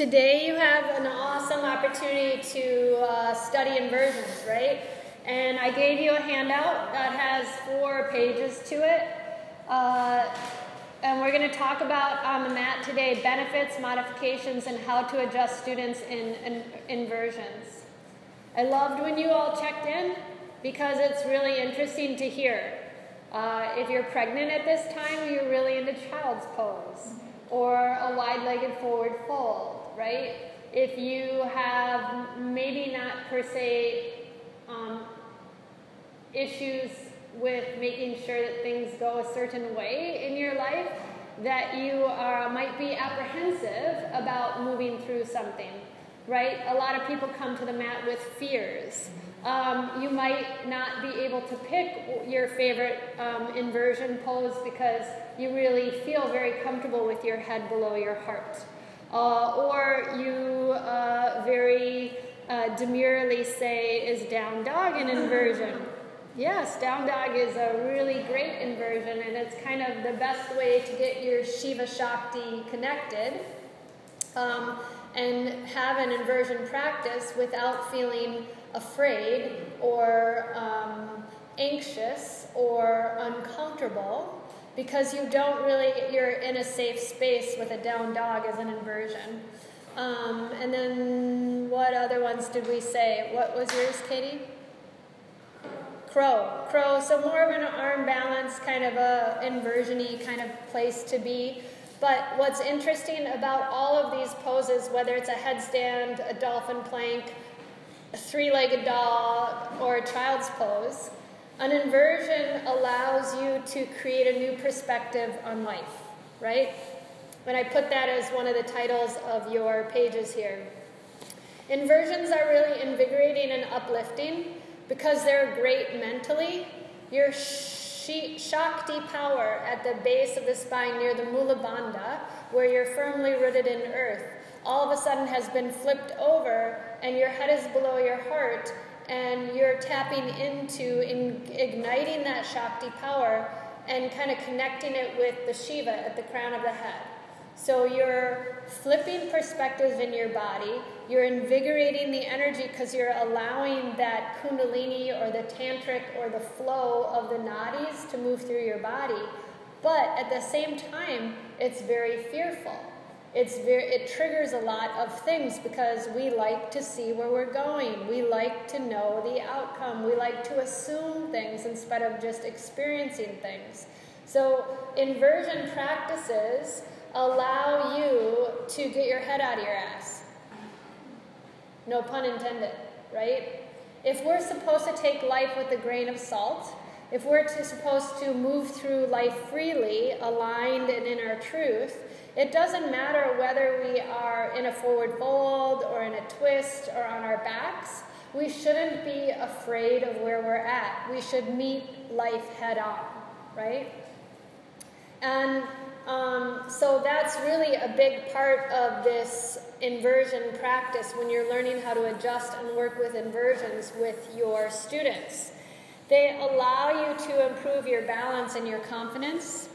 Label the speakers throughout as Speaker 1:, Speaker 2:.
Speaker 1: Today you have an awesome opportunity to uh, study inversions, right? And I gave you a handout that has four pages to it. Uh, and we're going to talk about on the mat today benefits, modifications, and how to adjust students in, in inversions. I loved when you all checked in because it's really interesting to hear. Uh, if you're pregnant at this time, you're really into child's pose or a wide legged forward fold, right? If you have maybe not per se um, issues with making sure that things go a certain way in your life, that you are, might be apprehensive about moving through something, right? A lot of people come to the mat with fears. Um, you might not be able to pick your favorite um, inversion pose because you really feel very comfortable with your head below your heart. Uh, or you uh, very uh, demurely say, is down dog an inversion? Yes, down dog is a really great inversion, and it's kind of the best way to get your Shiva Shakti connected um, and have an inversion practice without feeling afraid or um, anxious or uncomfortable because you don't really, you're in a safe space with a down dog as an inversion. Um, and then what other ones did we say? What was yours, Katie? Crow. Crow, so more of an arm balance, kind of a inversiony kind of place to be. But what's interesting about all of these poses, whether it's a headstand, a dolphin plank, a three legged dog, or a child's pose, an inversion allows you to create a new perspective on life, right? And I put that as one of the titles of your pages here. Inversions are really invigorating and uplifting because they're great mentally. Your Shakti power at the base of the spine near the Mula Bandha, where you're firmly rooted in earth, all of a sudden has been flipped over and your head is below your heart and you're tapping into in, igniting that Shakti power and kind of connecting it with the Shiva at the crown of the head. So you're flipping perspectives in your body, you're invigorating the energy because you're allowing that kundalini or the tantric or the flow of the nadis to move through your body. But at the same time, it's very fearful. It's very, it triggers a lot of things because we like to see where we're going. We like to know the outcome. We like to assume things instead of just experiencing things. So, inversion practices allow you to get your head out of your ass. No pun intended, right? If we're supposed to take life with a grain of salt, if we're to, supposed to move through life freely, aligned and in our truth, it doesn't matter whether we are in a forward fold or in a twist or on our backs. We shouldn't be afraid of where we're at. We should meet life head on, right? And um, so that's really a big part of this inversion practice when you're learning how to adjust and work with inversions with your students. They allow you to improve your balance and your confidence.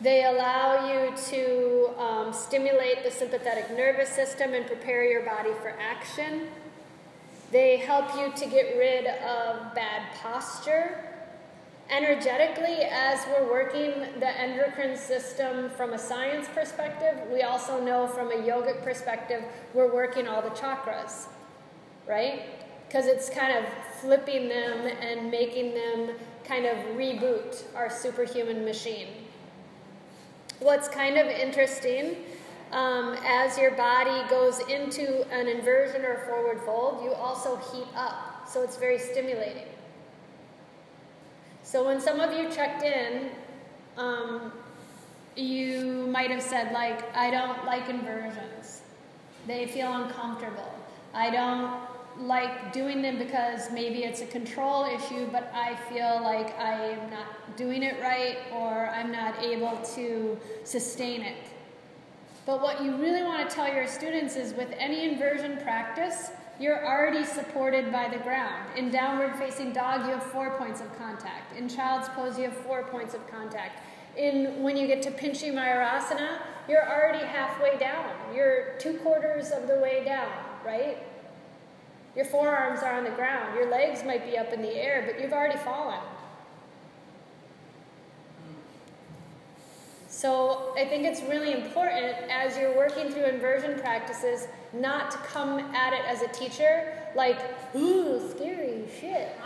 Speaker 1: They allow you to um, stimulate the sympathetic nervous system and prepare your body for action. They help you to get rid of bad posture energetically, as we're working the endocrine system from a science perspective, we also know from a yogic perspective, we're working all the chakras, right? Because it's kind of flipping them and making them kind of reboot our superhuman machine. What's kind of interesting, um, as your body goes into an inversion or forward fold, you also heat up. So it's very stimulating. So when some of you checked in, um, you might have said, like, I don't like inversions. They feel uncomfortable. I don't like doing them because maybe it's a control issue, but I feel like I am not doing it right or I'm not able to sustain it. But what you really want to tell your students is with any inversion practice, you're already supported by the ground. In downward facing dog, you have four points of contact. In child's pose, you have four points of contact. In when you get to Pinchi Mayurasana, you're already halfway down. You're two quarters of the way down, right? Your forearms are on the ground. Your legs might be up in the air, but you've already fallen. So I think it's really important as you're working through inversion practices not to come at it as a teacher like, ooh, scary shit,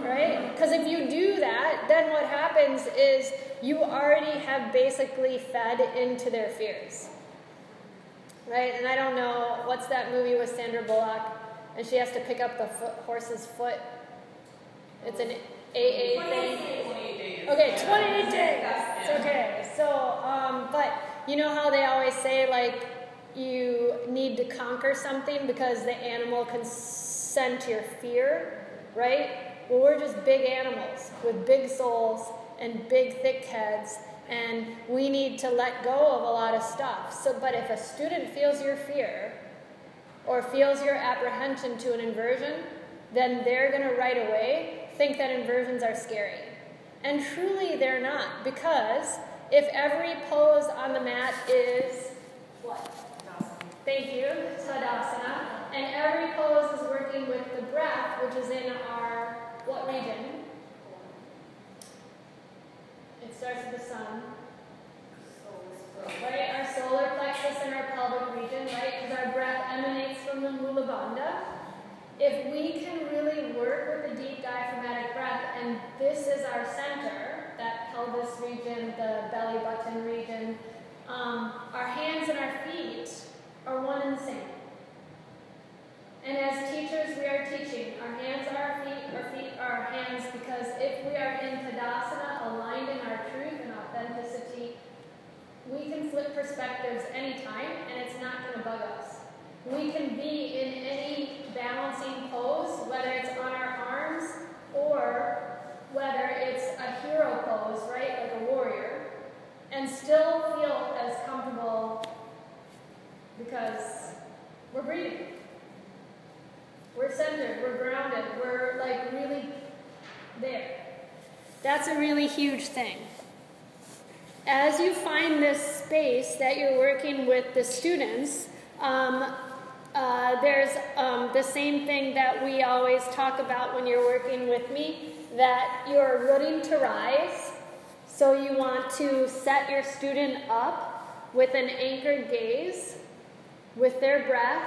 Speaker 1: right? Because if you do that, then what happens is you already have basically fed into their fears, right? And I don't know, what's that movie with Sandra Bullock? And she has to pick up the foot, horse's foot. It's an AA thing. Okay, 28 days. It's okay. So, um, but you know how they always say, like, you need to conquer something because the animal can sense your fear, right? Well, we're just big animals with big souls and big, thick heads, and we need to let go of a lot of stuff. So, but if a student feels your fear or feels your apprehension to an inversion, then they're going to right away think that inversions are scary. And truly, they're not, because if every pose on the mat is what? Thank you, Tadasana. And every pose is working with the breath, which is in our what region? It starts with the sun. Right, our solar plexus and our pelvic region, right? Because our breath emanates Mula Bandha. If we can really work with the deep diaphragmatic breath, and this is our center, that pelvis region, the belly button region, um, our hands and our feet are one and the same. And as teachers, we are teaching. Our hands are our feet, our feet are our hands, because if we are in Tadasana, aligned in our truth and authenticity, we can flip perspectives anytime, and it's not going to bug us. We can be in any balancing pose, whether it's on our arms or whether it's a hero pose, right, like a warrior, and still feel as comfortable because we're breathing. We're centered, we're grounded, we're like really there. That's a really huge thing. As you find this space that you're working with the students, um, uh, there's um, the same thing that we always talk about when you're working with me that you're rooting to rise. So you want to set your student up with an anchored gaze, with their breath,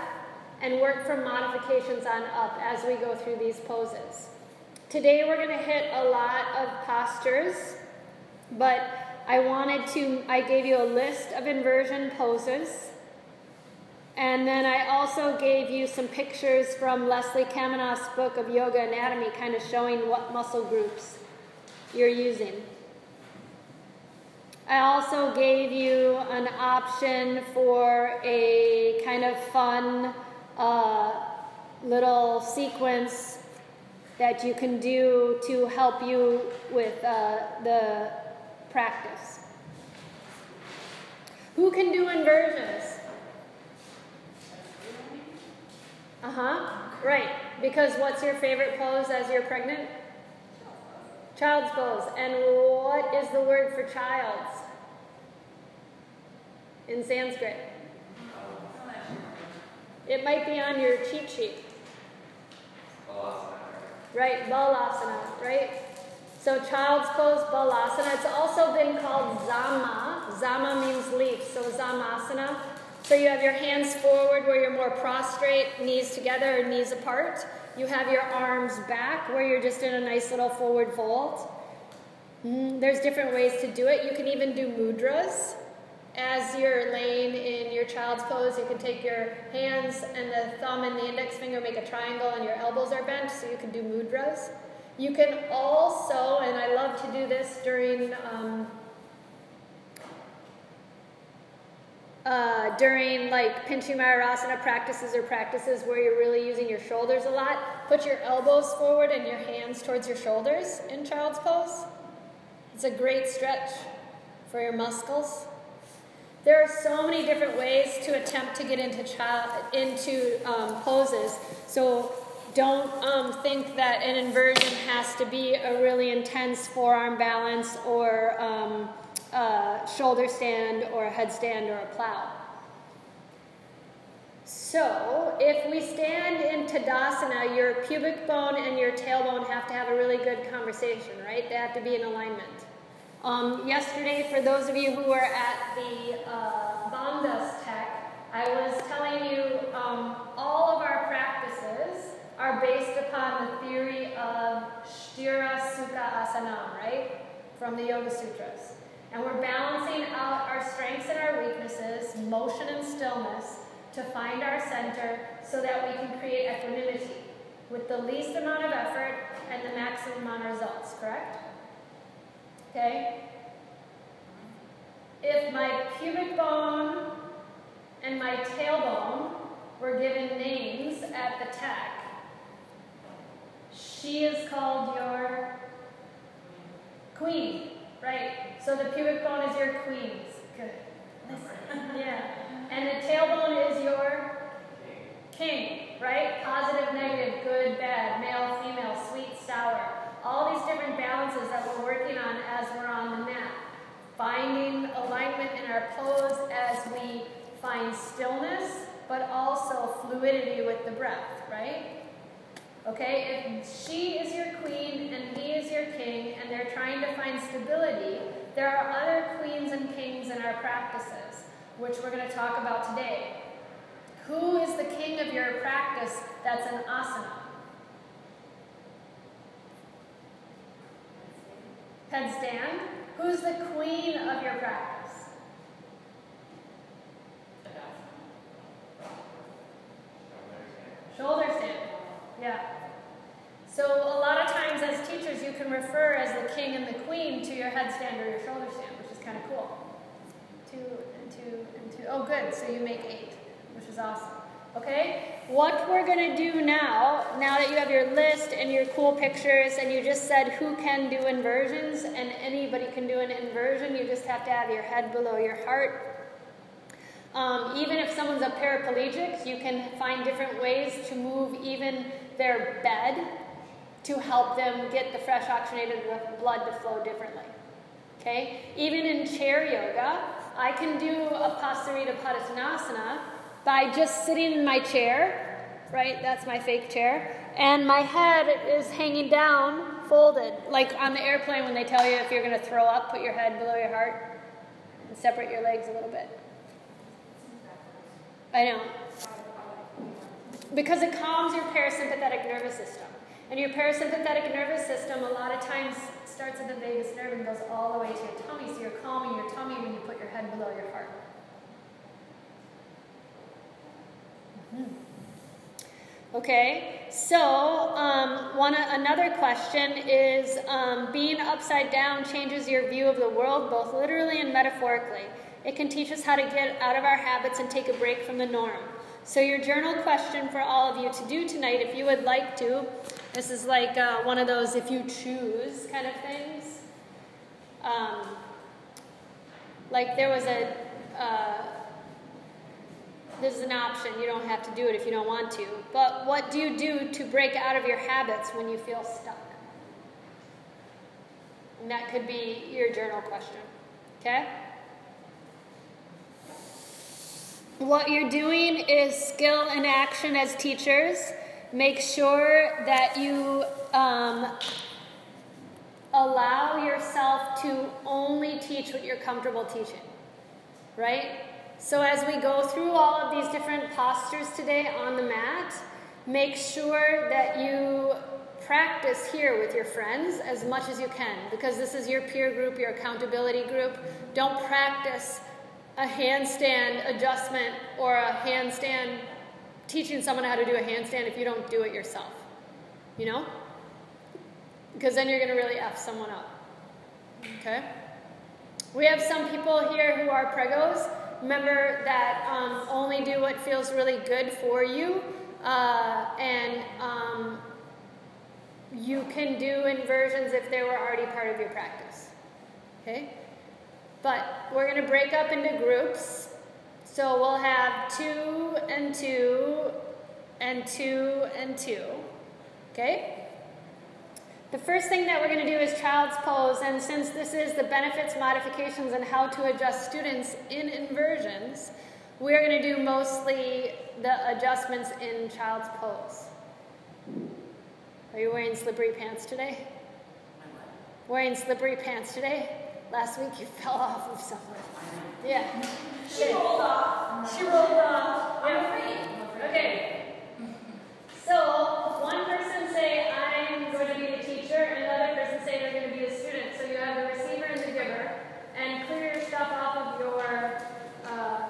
Speaker 1: and work from modifications on up as we go through these poses. Today we're going to hit a lot of postures, but I wanted to, I gave you a list of inversion poses. And then I also gave you some pictures from Leslie Kaminoff's book of Yoga Anatomy, kind of showing what muscle groups you're using. I also gave you an option for a kind of fun uh, little sequence that you can do to help you with uh, the practice. Who can do inversions? Uh huh. Right. Because what's your favorite pose as you're pregnant? Child's pose. And what is the word for child's in Sanskrit? It might be on your cheat sheet. Right, balasana, right? So child's pose, balasana. It's also been called zama. Zama means leaf, so zamasana. So you have your hands forward where you're more prostrate, knees together, or knees apart. You have your arms back where you're just in a nice little forward fold. Mm, there's different ways to do it. You can even do mudras. As you're laying in your child's pose, you can take your hands and the thumb and the index finger make a triangle and your elbows are bent, so you can do mudras. You can also, and I love to do this during um, uh, during like Pinchi Mayurasana practices or practices where you're really using your shoulders a lot, put your elbows forward and your hands towards your shoulders in child's pose. It's a great stretch for your muscles. There are so many different ways to attempt to get into child into um, poses. So don't um, think that an inversion has to be a really intense forearm balance or um, a shoulder stand or a headstand or a plow. So, if we stand in Tadasana, your pubic bone and your tailbone have to have a really good conversation, right? They have to be in alignment. Um, yesterday, for those of you who were at the uh, Tech, I was telling you um, all of our practices are based upon the theory of Sthira Sukha Asana, right? From the Yoga Sutras. And we're balancing out our strengths and our weaknesses, motion and stillness, to find our center so that we can create equanimity with the least amount of effort and the maximum amount of results, correct? Okay? If my pubic bone and my tailbone were given names at the tech, she is called your queen, right? So the pubic bone is your queen's. Good. yeah. And the tailbone is your king, right? Positive, negative, good, bad, male, female, sweet, sour. All these different balances that we're working on as we're on the mat. Finding alignment in our pose as we find stillness, but also fluidity with the breath, right? Okay, if she is your queen and he is your king, and they're trying to find stability, there are other queens and kings in our practices, which we're going to talk about today. Who is the king of your practice that's an asana? Headstand. Who's the queen of your practice? Shoulder stand. Yeah. So a lot of times as teachers you can refer as the king and the queen to your headstand or your shoulder stand, which is kind of cool. Two and two and two. Oh good, so you make eight, which is awesome. Okay? What we're going to do now, now that you have your list and your cool pictures, and you just said who can do inversions, and anybody can do an inversion, you just have to have your head below your heart. Um, even if someone's a paraplegic, you can find different ways to move even their bed to help them get the fresh oxygenated blood to flow differently. Okay? Even in chair yoga, I can do a Prasarita Padottanasana by just sitting in my chair, right? That's my fake chair. And my head is hanging down, folded. Like on the airplane when they tell you if you're going to throw up, put your head below your heart and separate your legs a little bit. I know. Because it calms your parasympathetic nervous system. And your parasympathetic nervous system a lot of times starts at the vagus nerve and goes all the way to your tummy. So you're calming your tummy when you put your head below your heart. Mm-hmm. Okay, so um, one another question is um, being upside down changes your view of the world, both literally and metaphorically. It can teach us how to get out of our habits and take a break from the norm. So, your journal question for all of you to do tonight, if you would like to, this is like uh, one of those if you choose kind of things. Um, like there was a, uh, this is an option. You don't have to do it if you don't want to. But what do you do to break out of your habits when you feel stuck? And that could be your journal question. Okay? What you're doing is skill and action as teachers. Make sure that you um, allow yourself to only teach what you're comfortable teaching, right? So, as we go through all of these different postures today on the mat, make sure that you practice here with your friends as much as you can because this is your peer group, your accountability group. Don't practice a handstand adjustment or a handstand teaching someone how to do a handstand if you don't do it yourself. You know? Because then you're going to really F someone up. Okay? We have some people here who are pregos. Remember that um, only do what feels really good for you. Uh, and um, you can do inversions if they were already part of your practice. Okay? But we're going to break up into groups. So we'll have two and two and two and two. Okay? The first thing that we're going to do is child's pose, and since this is the benefits, modifications, and how to adjust students in inversions, we're going to do mostly the adjustments in child's pose. Are you wearing slippery pants today? I'm wearing slippery pants today? Last week you fell off of somewhere. Yeah.
Speaker 2: She rolled off. She rolled off. I'm free.
Speaker 1: Okay. So one person say I'm going to be the teacher, and another person say they're going to be the student. So you have the receiver and the giver, and clear your stuff off of your uh,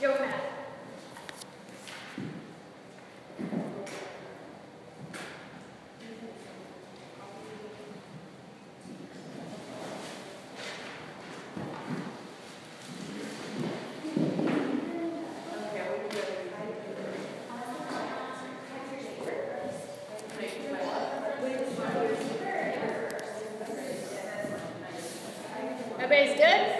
Speaker 1: yoga mat. Good?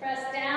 Speaker 1: Press down.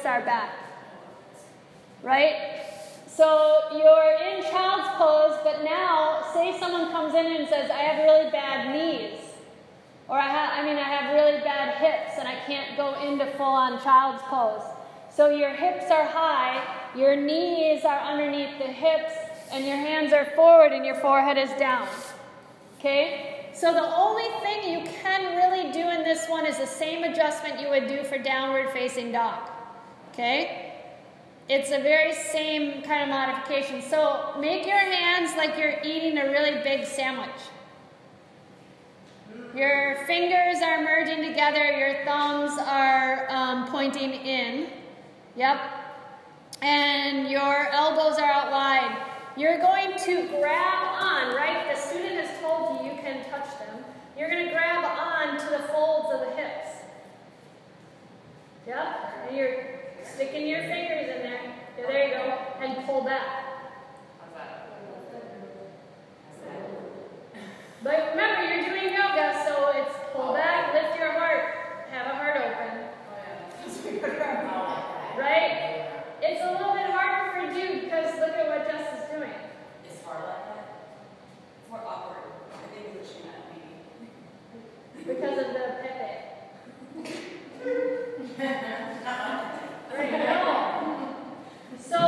Speaker 1: Hips are back. Right? So you're in child's pose, but now say someone comes in and says, I have really bad knees. Or I have I mean I have really bad hips and I can't go into full on child's pose. So your hips are high, your knees are underneath the hips, and your hands are forward and your forehead is down. Okay? So the only thing you can really do in this one is the same adjustment you would do for downward facing dog. Okay? It's a very same kind of modification. So make your hands like you're eating a really big sandwich. Your fingers are merging together, your thumbs are um, pointing in. Yep. And your elbows are out wide. You're going to grab on, right? The student has told you you can touch them. You're going to grab on to the folds of the hips. Yep. And you're sticking your fingers in there. Yeah, there you go. And pull back. But remember, you're doing yoga, so it's pull back, lift your heart, have a heart open. Right? It's a little bit harder for Jude because look at what Jess is doing.
Speaker 2: It's hard like that. It's more awkward. I think it's what she meant, maybe.
Speaker 1: Because of the pepe. So,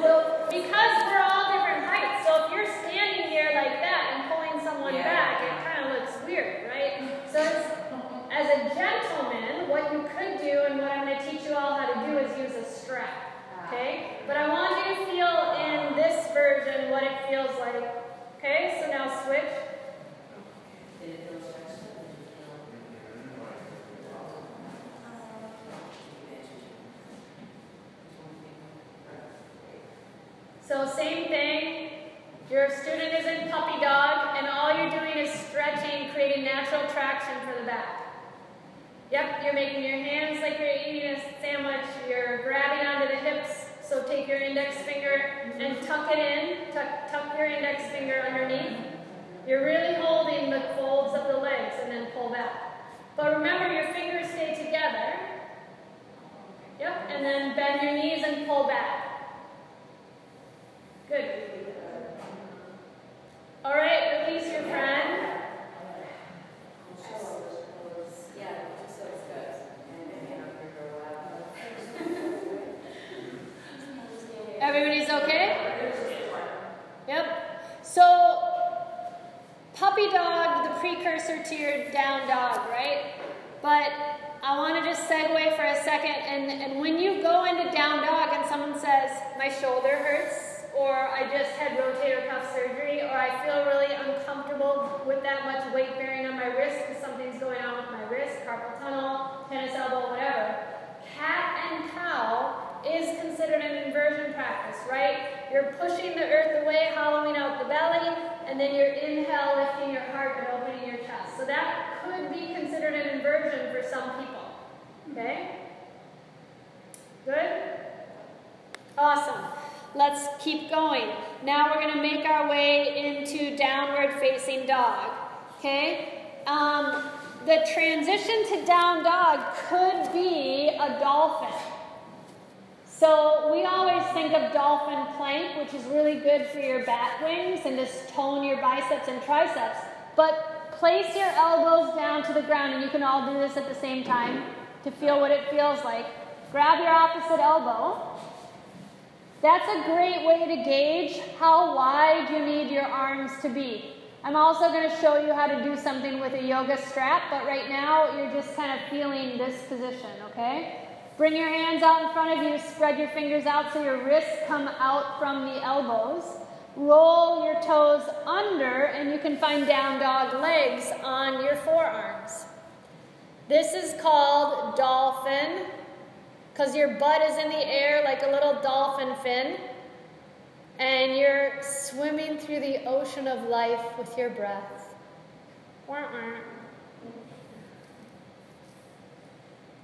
Speaker 1: well, because we're all different heights, so if you're standing here like that and pulling someone
Speaker 2: Yeah.
Speaker 1: back, it kind of looks weird, right? So, as a gentleman, what you could do, and what I'm going to teach you all how to do, is use a strap. Ah. Okay? But I want you to feel in this version what it feels like. Okay? So now switch.
Speaker 2: Did it feel stretched?
Speaker 1: So same thing. Your student is in puppy dog, and all you're doing is stretching, creating natural traction for the back. Yep, you're making your hands like you're eating a sandwich. You're grabbing onto the hips. So take your index finger and tuck it in. Tuck, tuck your index finger underneath. You're really holding the folds of the legs and then pull back. But remember, your fingers stay together. Yep, and then bend your knees and pull back. Good. Segue for a second. And, and when you go into down dog and someone says, my shoulder hurts, or I just had rotator cuff surgery, or I feel really uncomfortable with that much weight bearing on my wrist because something's going on with my wrist, carpal tunnel, tennis elbow, whatever. Cat and cow is considered an inversion practice, right? You're pushing the earth away, hollowing out the belly, and then you're inhale, lifting your heart and opening your chest. So that could be considered an inversion for some people. Okay? Good? Awesome. Let's keep going. Now we're going to make our way into downward facing dog. Okay? Um, the transition to down dog could be a dolphin. So we always think of dolphin plank, which is really good for your bat wings and just tone your biceps and triceps. But place your elbows down to the ground, and you can all do this at the same time to feel what it feels like. Grab your opposite elbow. That's a great way to gauge how wide you need your arms to be. I'm also going to show you how to do something with a yoga strap, but right now you're just kind of feeling this position, okay? Bring your hands out in front of you, spread your fingers out so your wrists come out from the elbows. Roll your toes under, and you can find down dog legs on your forearms. This is called dolphin because your butt is in the air like a little dolphin fin, and you're swimming through the ocean of life with your breath.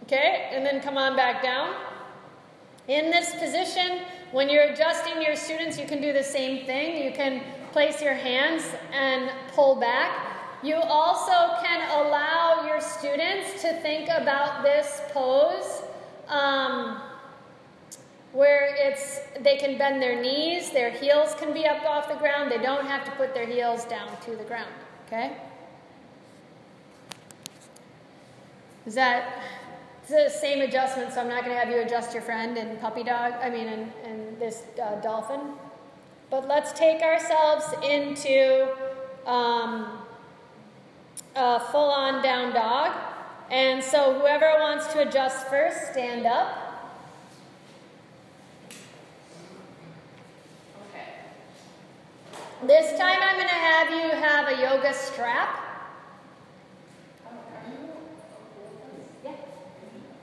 Speaker 1: Okay, and then come on back down. In this position, when you're adjusting your students, you can do the same thing. You can place your hands and pull back. You also can allow your students to think about this pose um, where it's they can bend their knees, their heels can be up off the ground. They don't have to put their heels down to the ground. Okay? Is that the same adjustment? So I'm not going to have you adjust your friend and puppy dog. I mean, and, and this uh, dolphin. But let's take ourselves into um, a full-on down dog. And so whoever wants to adjust first, stand up. This time I'm going to have you have a yoga strap.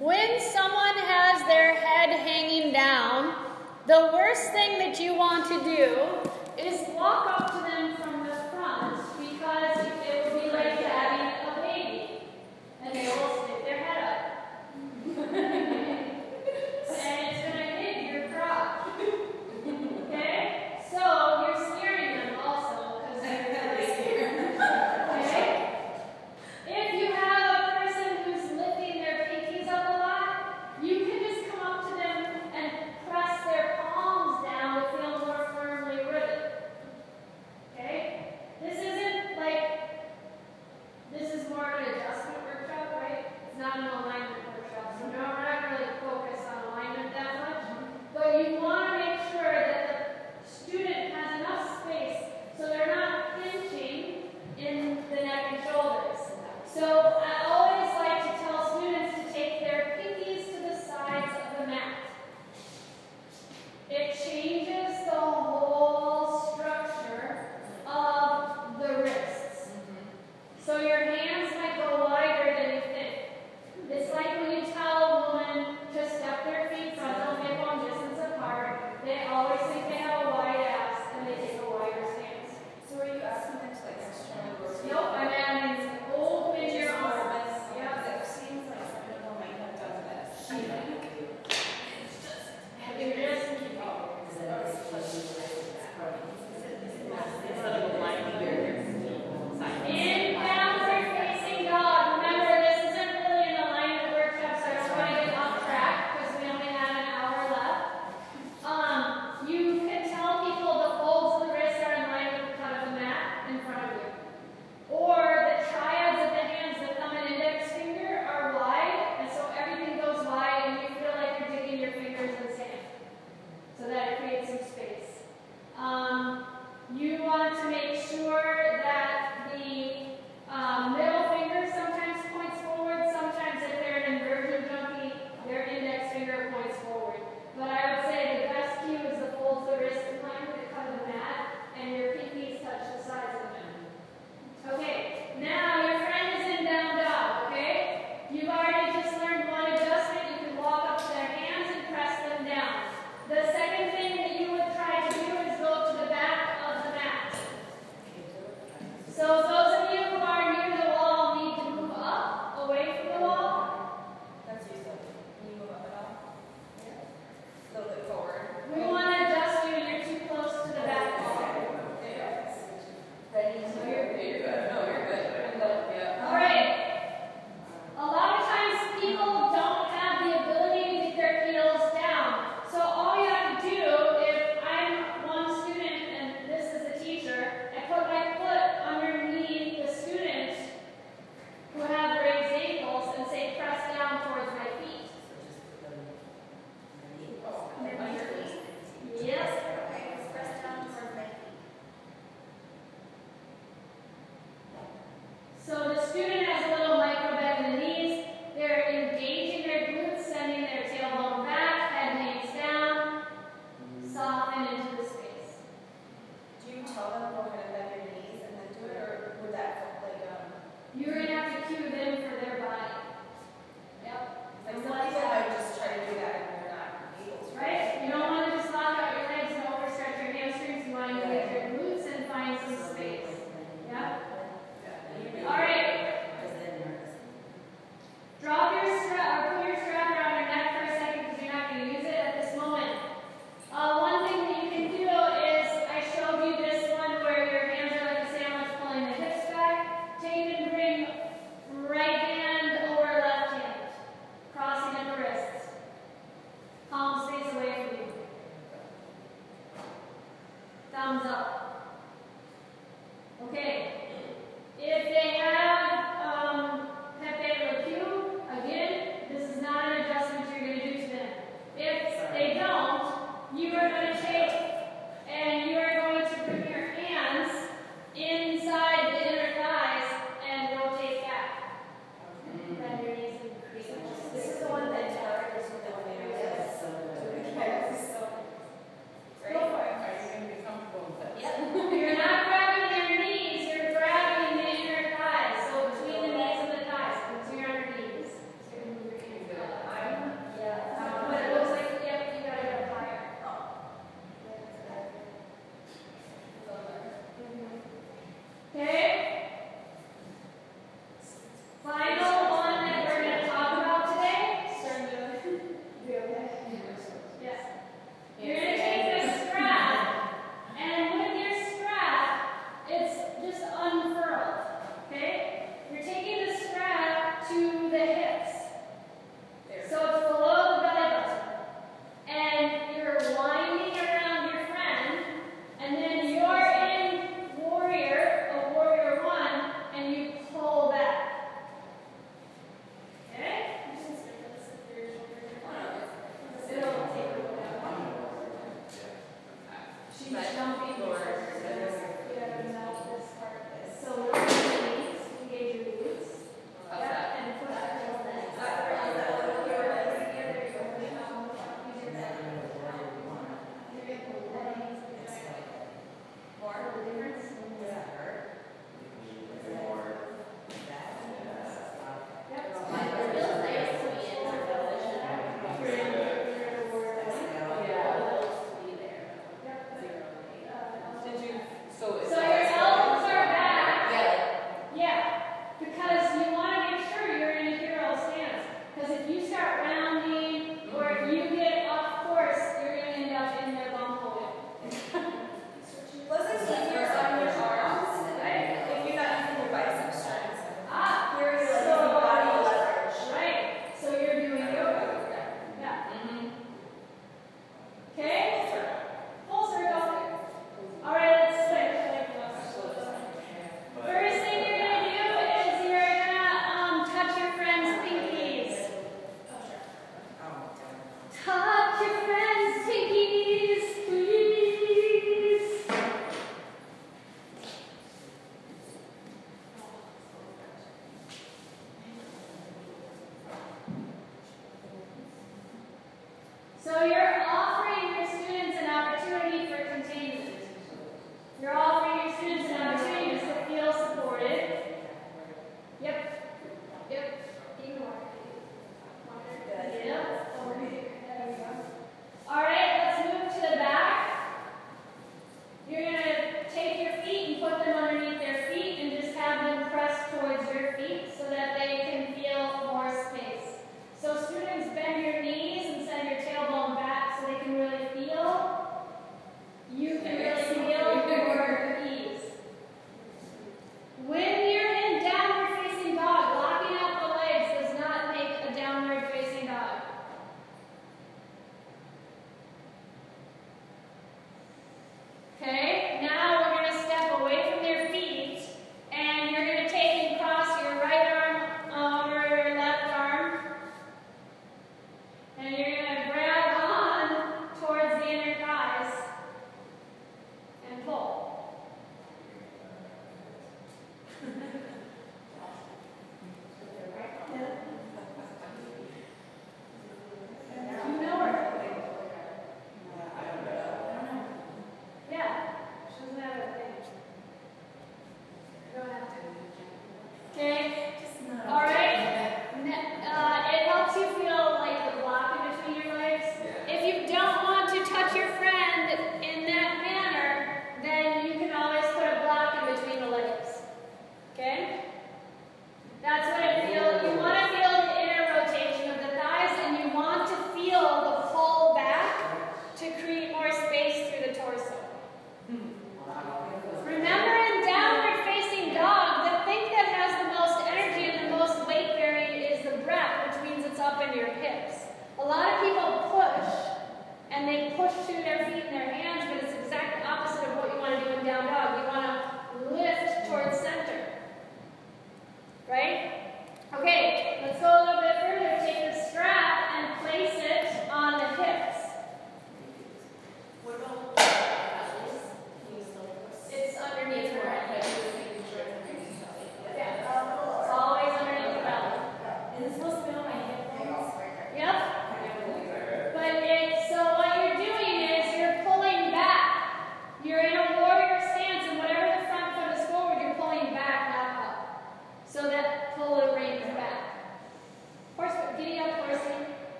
Speaker 1: When someone has their head hanging down, the worst thing that you want to do is walk up to them and they will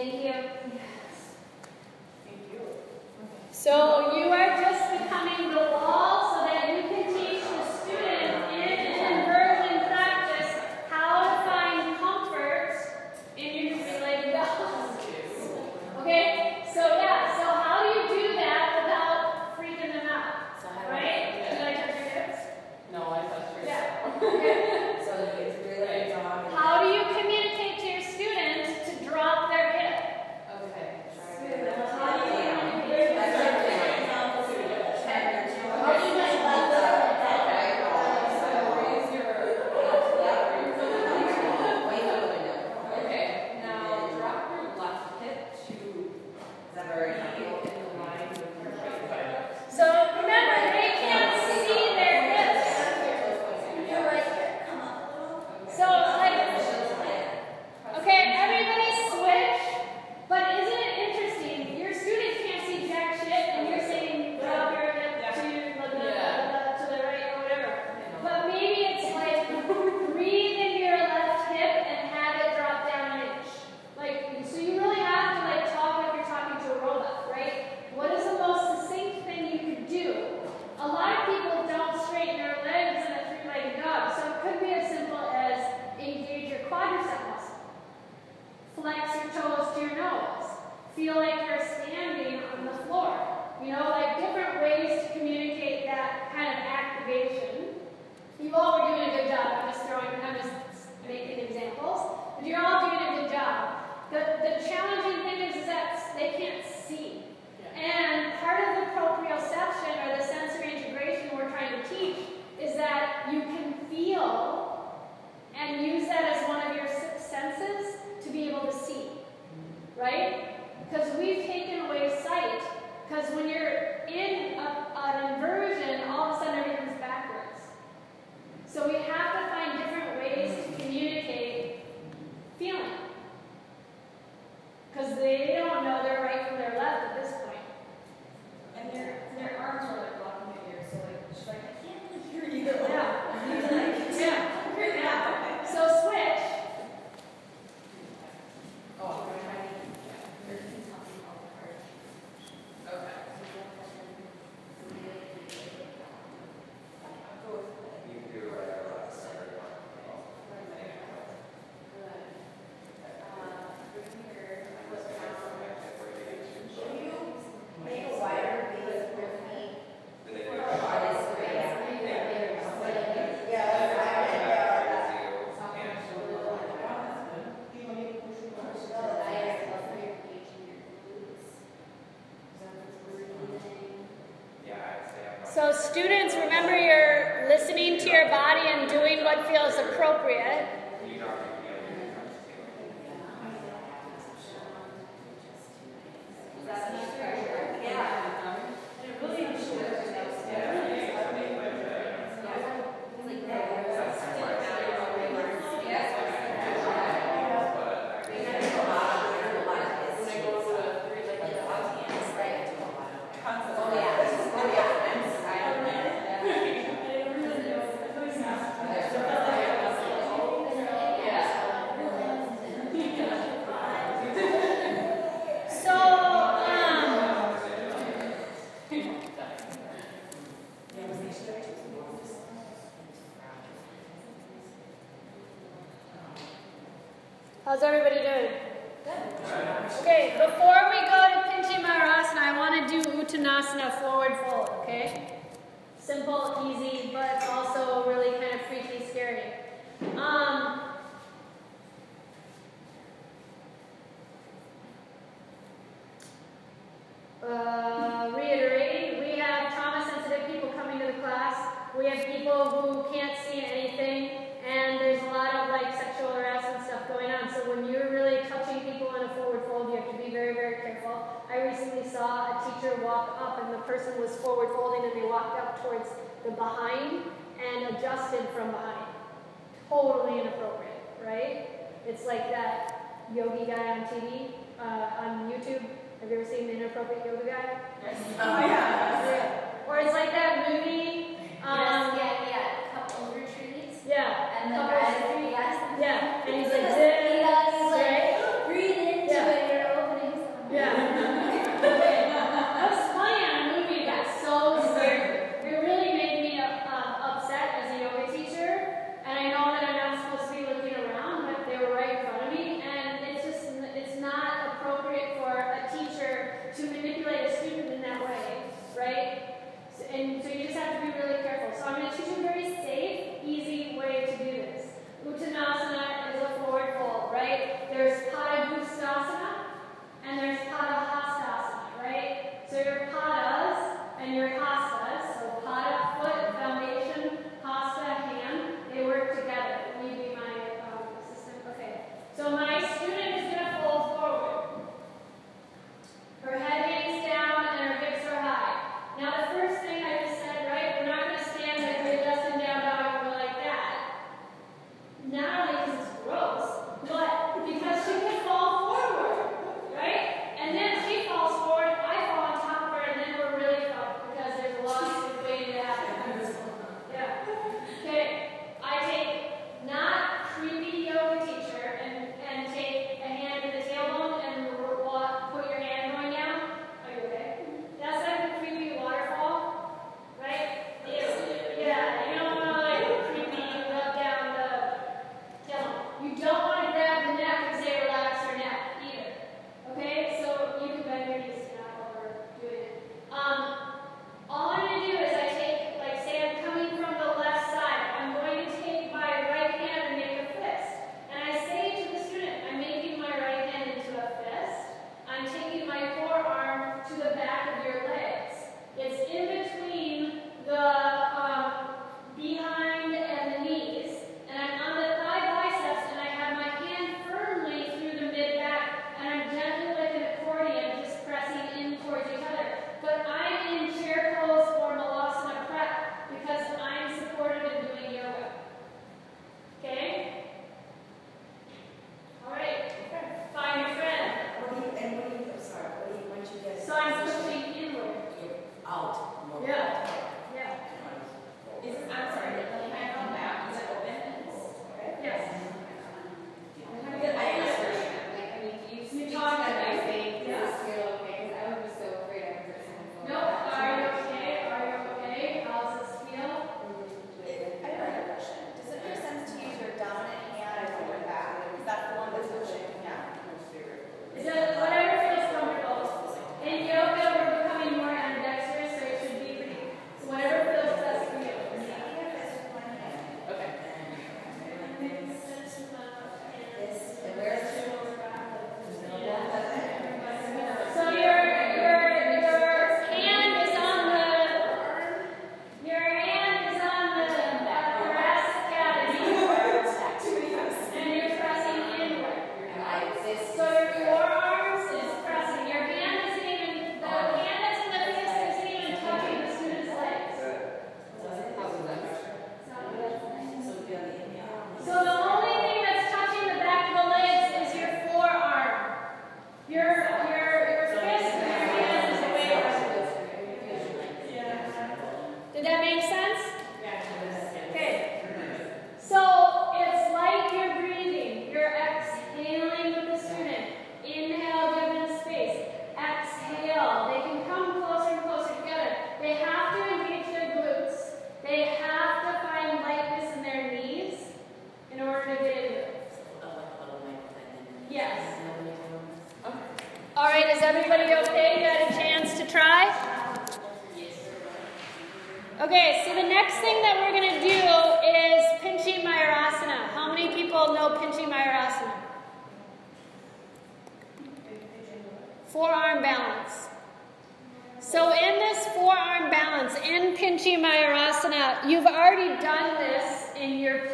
Speaker 1: Thank you.
Speaker 2: So,
Speaker 1: students, remember you're listening to your body and doing what feels appropriate.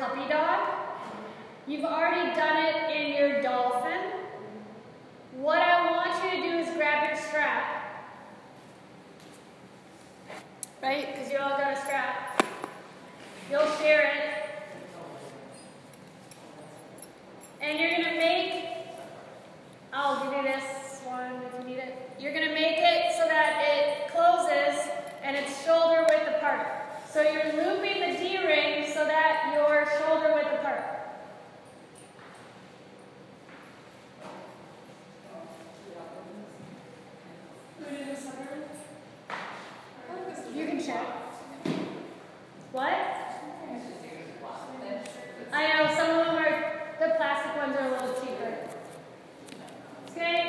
Speaker 1: Puppy dog. You've already done it in your dolphin. What I want you to do is grab your strap. Right? Because you all got a strap. You'll share it. And you're going to make, I'll give you this one if you need it. You're going to make it so that it closes and it's shoulder width apart. So you're looping the D ring so that you're shoulder width apart. You can check. What? I know some of them are the plastic ones are a little cheaper. Okay,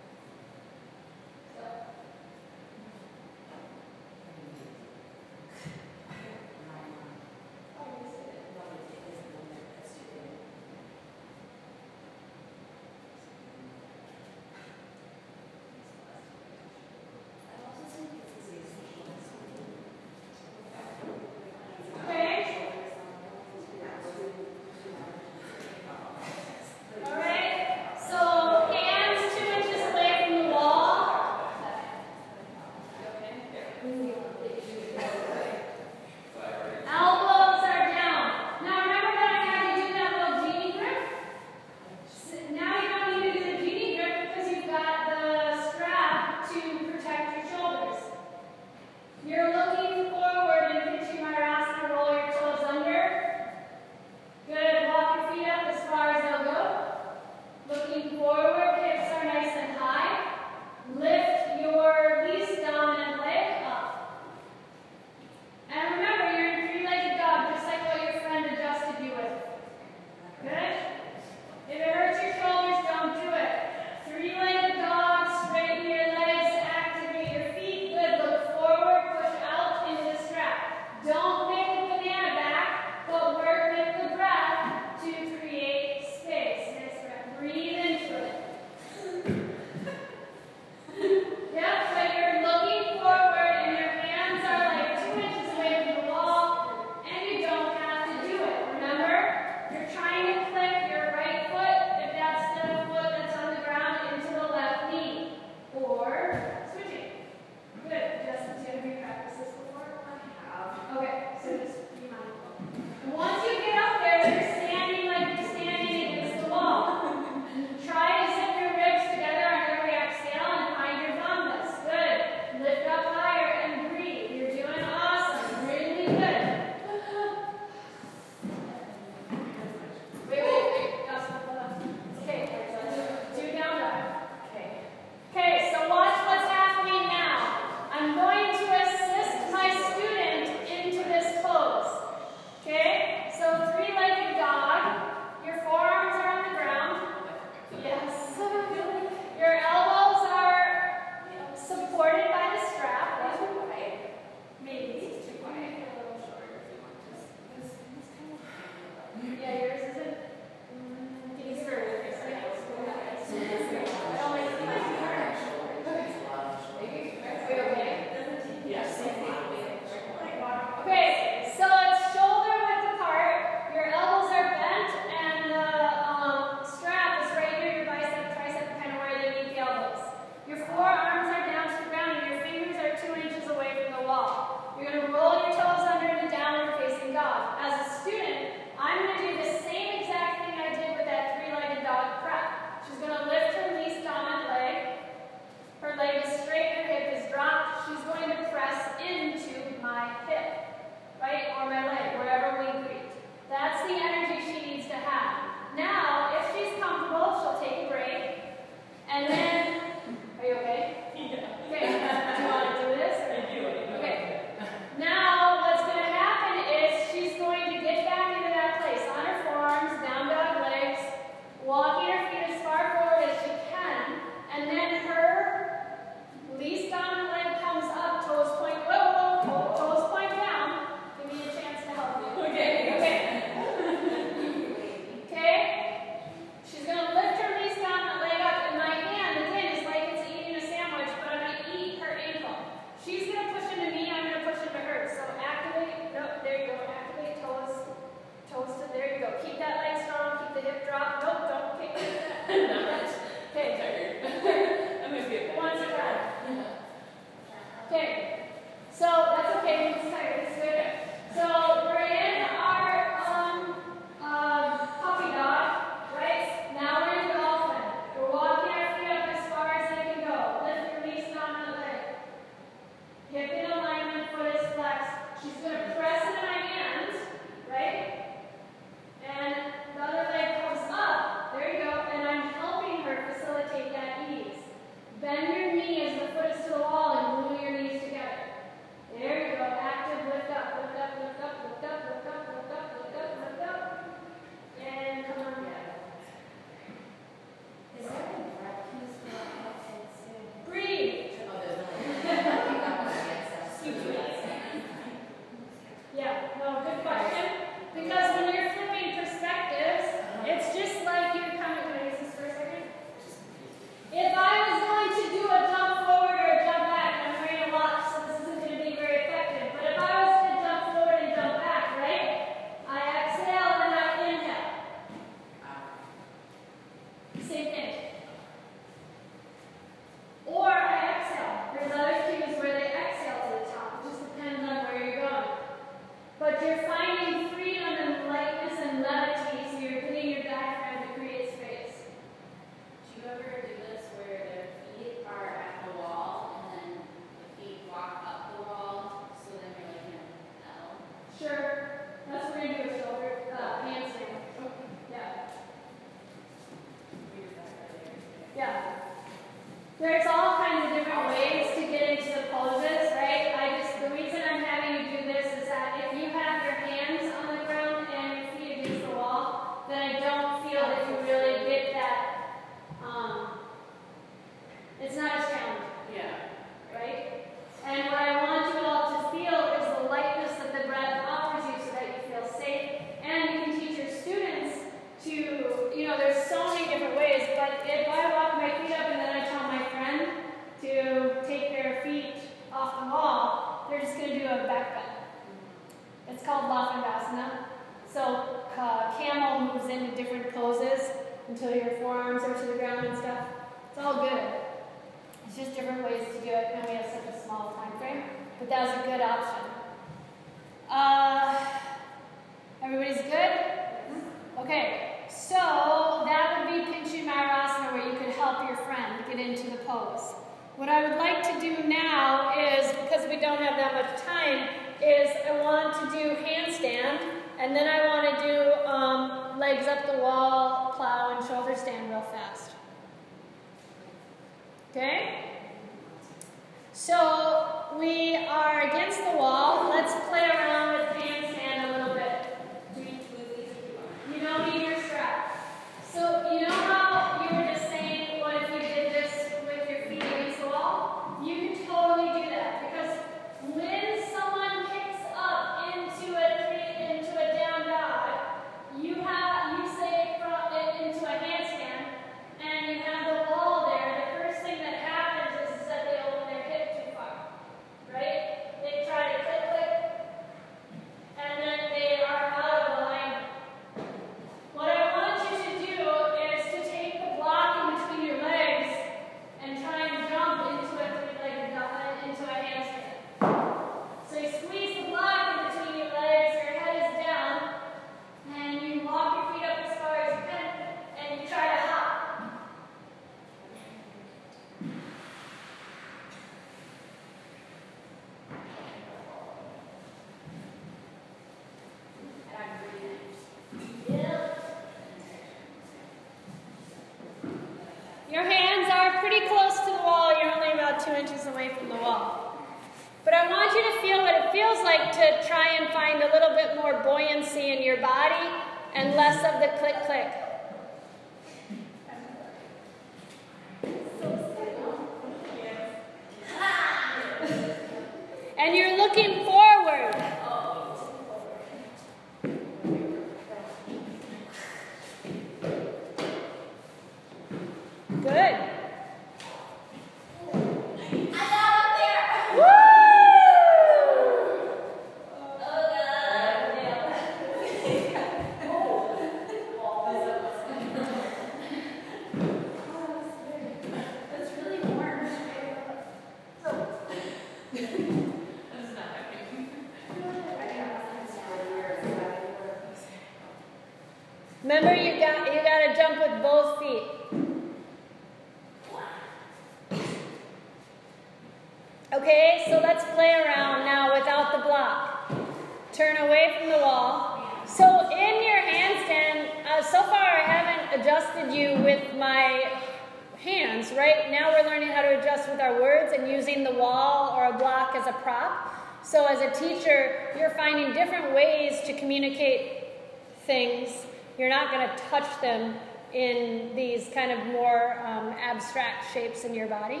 Speaker 1: shapes in your body.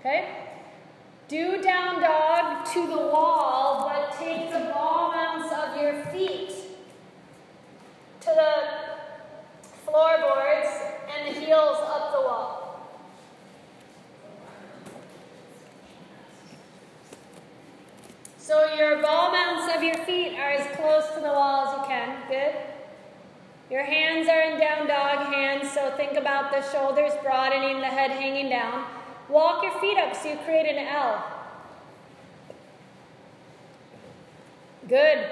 Speaker 1: Okay? Do down dog to the wall, but take the ball mounts of your feet to the floorboards and the heels up the wall. So your ball mounts of your feet are as close to the wall as you can. Good. Your hands are in down dog hands, so think about the shoulders broadening, the head hanging down. Walk your feet up so you create an L. Good.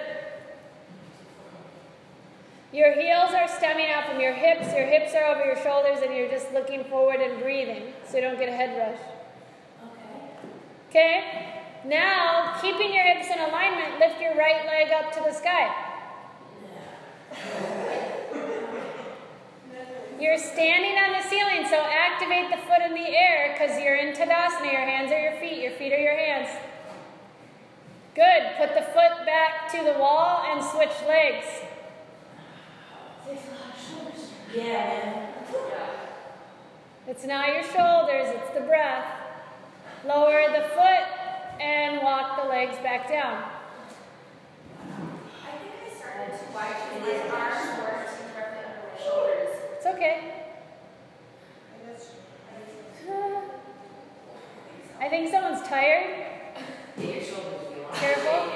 Speaker 1: Your heels are stemming out from your hips, your hips are over your shoulders, and you're just looking forward and breathing so you don't get a head rush. Okay? Okay? Now, keeping your hips in alignment, lift your right leg up to the sky. You're standing on the ceiling, so activate the foot in the air because you're in Tadasana. Your hands are your feet, your feet are your hands. Good. Put the foot back to the wall and switch legs.
Speaker 3: Yeah.
Speaker 1: It's not your shoulders, it's the breath. Lower the foot and walk the legs back down.
Speaker 4: I think I started to widen my arms under my shoulders.
Speaker 1: It's okay. I think someone's tired. Careful.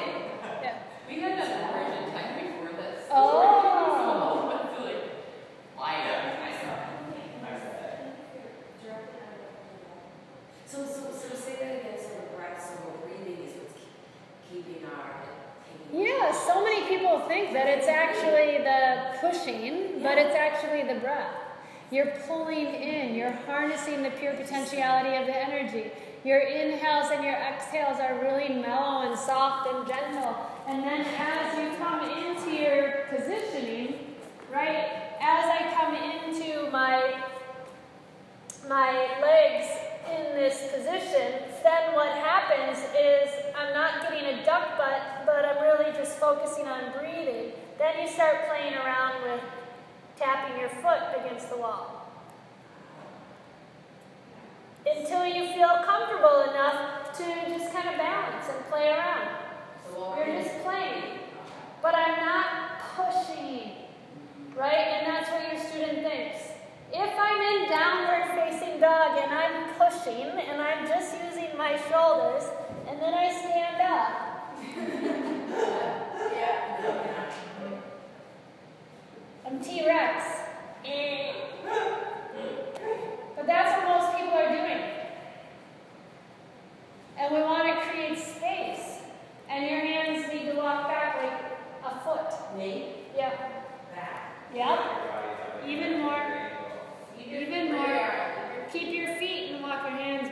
Speaker 1: Yeah.
Speaker 5: We had that version time before this.
Speaker 1: Oh.
Speaker 5: I feel like, why not? I saw
Speaker 3: So, so, so say that again, so the breath, so we're breathing is what's keeping our, taking.
Speaker 1: Yeah, so many people think that it's actually the pushing, but it's actually the breath. You're pulling in, you're harnessing the pure potentiality of the energy. Your inhales and your exhales are really mellow and soft and gentle. And then as you come into your positioning, right, as I come into my my legs in this position, then what happens is I'm not getting a duck butt, but I'm really just focusing on breathing. Then you start playing around with tapping your foot against the wall. Until you feel comfortable enough to just kind of balance and play around. You're just playing. But I'm not pushing. Right? And that's what your student thinks. If I'm in downward facing dog and I'm pushing and I'm just using my shoulders and then I stand up, I'm T Rex. But that's what most people are doing. And we want to create space. And your hands need to walk back like a foot.
Speaker 3: Me?
Speaker 1: Yeah.
Speaker 3: Back.
Speaker 1: Yep. Even more. Even more. Keep your feet and walk your hands.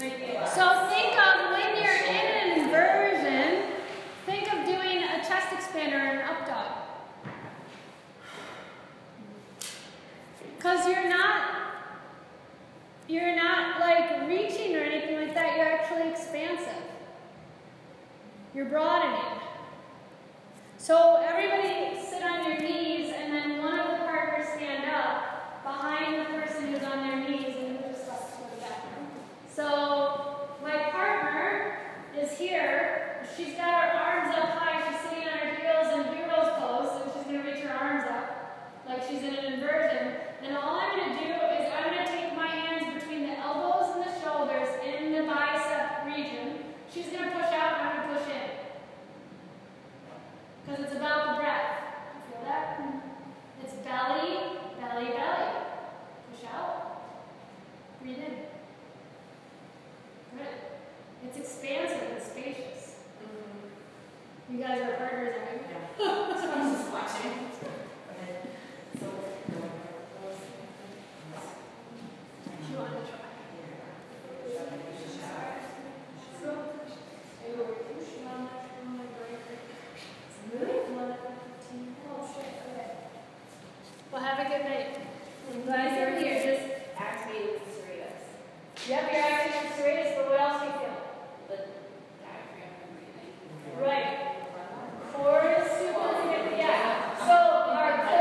Speaker 4: Yeah.
Speaker 1: So think of when you're in an inversion, think of doing a chest expander and an up dog. Because you're not you're not like reaching or anything like that, you're actually expansive. You're broadening. So everybody sit on your knees and then one of the partners stand up behind the person who's on their knees and just us to the. So my partner is here. She's got her arms up high. She's sitting on her heels in hero's pose, and she's going to reach her arms up like she's in an inversion. And all I'm going to do is I'm going to take my hands between the elbows and the shoulders in the bicep region. She's going to push out, and I'm going to push in. Because it's about the breath. You feel that? It's belly, belly, belly. Push out. Breathe in. Good. It's expansive and spacious. You guys are partners, aren't you?
Speaker 3: I'm just watching. Okay. So,
Speaker 1: you want to try? Well, have a good night. I'm glad you're here. Just,
Speaker 3: activating the serratus.
Speaker 1: yep, you're acting serious, but what else do you feel?
Speaker 3: The
Speaker 4: Diaphragm.
Speaker 1: Right. Core is super, yeah. So our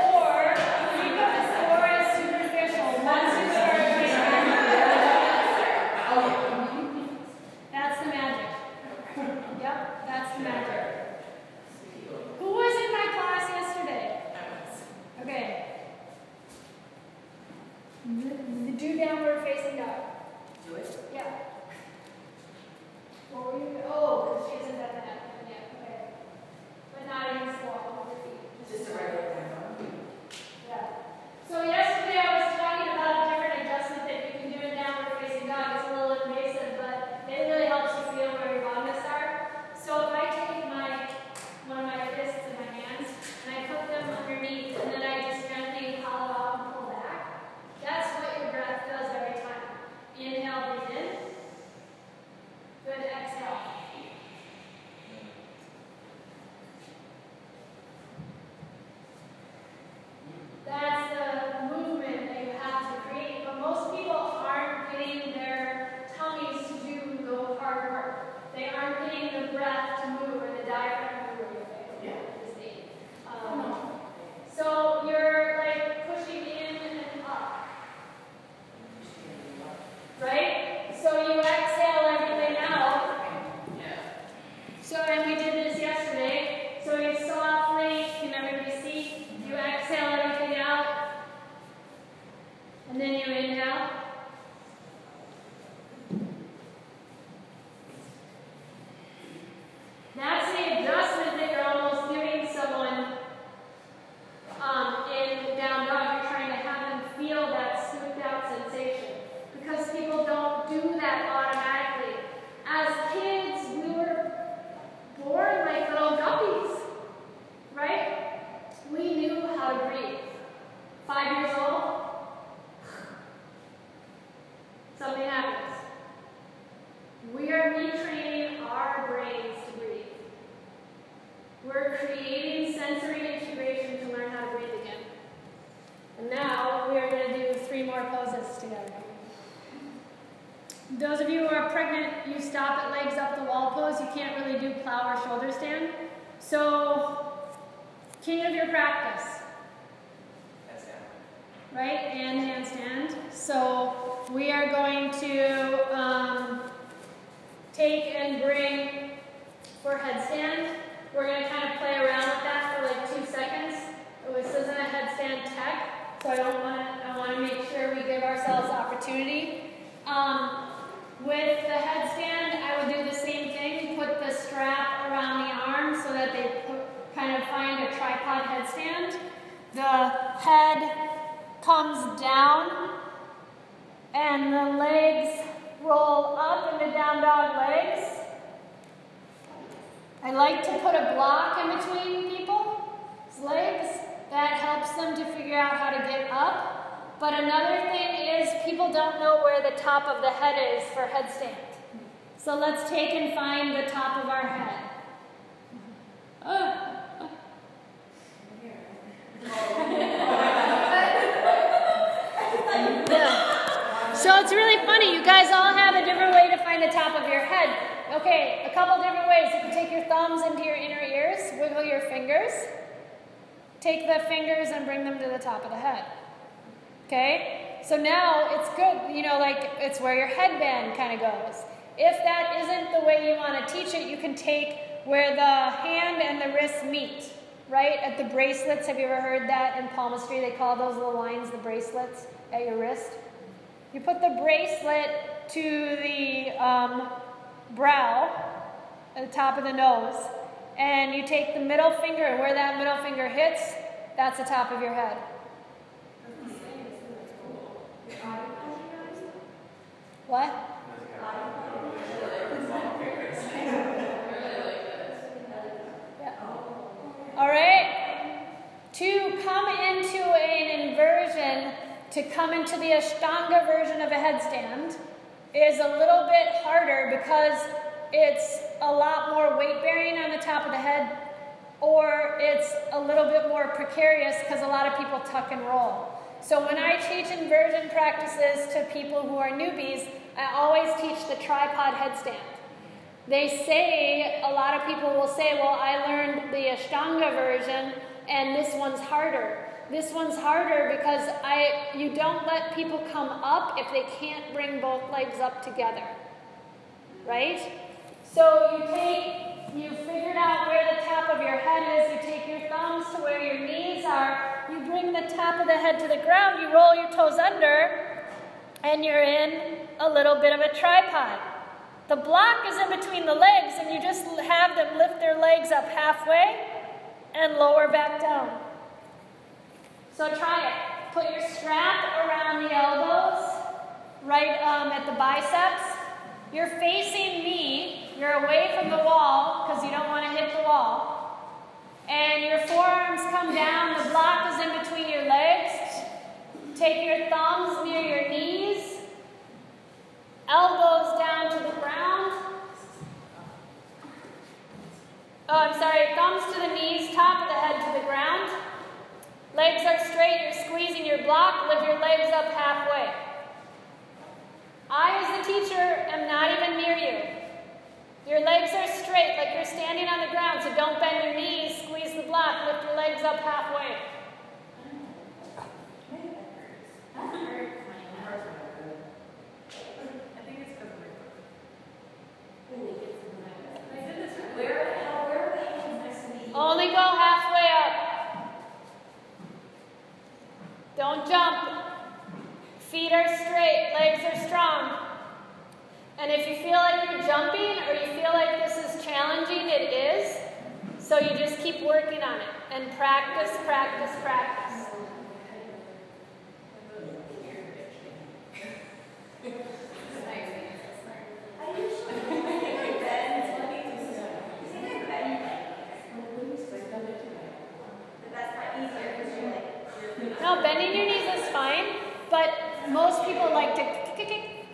Speaker 1: It's really funny. You guys all have a different way to find the top of your head. Okay, a couple different ways. You can take your thumbs into your inner ears, wiggle your fingers, take the fingers and bring them to the top of the head. Okay? So now it's good, you know, like it's where your headband kind of goes. If that isn't the way you want to teach it, you can take where the hand and the wrist meet, right? At the bracelets. Have you ever heard that in palmistry? They call those little lines the bracelets at your wrist. You put the bracelet to the um, brow, at the top of the nose, and you take the middle finger, and where that middle finger hits, that's the top of your head. What? Yeah. All right. To come into an inversion, to come into the Ashtanga version of a headstand, is a little bit harder because it's a lot more weight bearing on the top of the head, or it's a little bit more precarious because a lot of people tuck and roll. So when I teach inversion practices to people who are newbies, I always teach the tripod headstand. They say, a lot of people will say, well, I learned the Ashtanga version and this one's harder. This one's harder because I, you don't let people come up if they can't bring both legs up together. Right? So you take, you figured out where the top of your head is, you take your thumbs to where your knees are, you bring the top of the head to the ground, you roll your toes under, and you're in a little bit of a tripod. The block is in between the legs, and you just have them lift their legs up halfway and lower back down. So try it. Put your strap around the elbows, right um, at the biceps. You're facing me. You're away from the wall because you don't want to hit the wall. And your forearms come down. The block is in between your legs. Take your thumbs near your knees. Elbows down to the ground. Oh, I'm sorry. Thumbs to the knees, top of the head to the ground. Legs are straight. You're squeezing your block. Lift your legs up halfway. I, as the teacher, am not even near you. Your legs are straight, like you're standing on the ground, so don't bend your knees, squeeze the block, lift your legs up halfway. Only go halfway up. Don't jump. Feet are straight, legs are strong. And if you feel like you're jumping or you feel like this is challenging, it is. So you just keep working on it and practice, practice, practice. No, bending your knees is fine, but most people like to kick, kick, kick,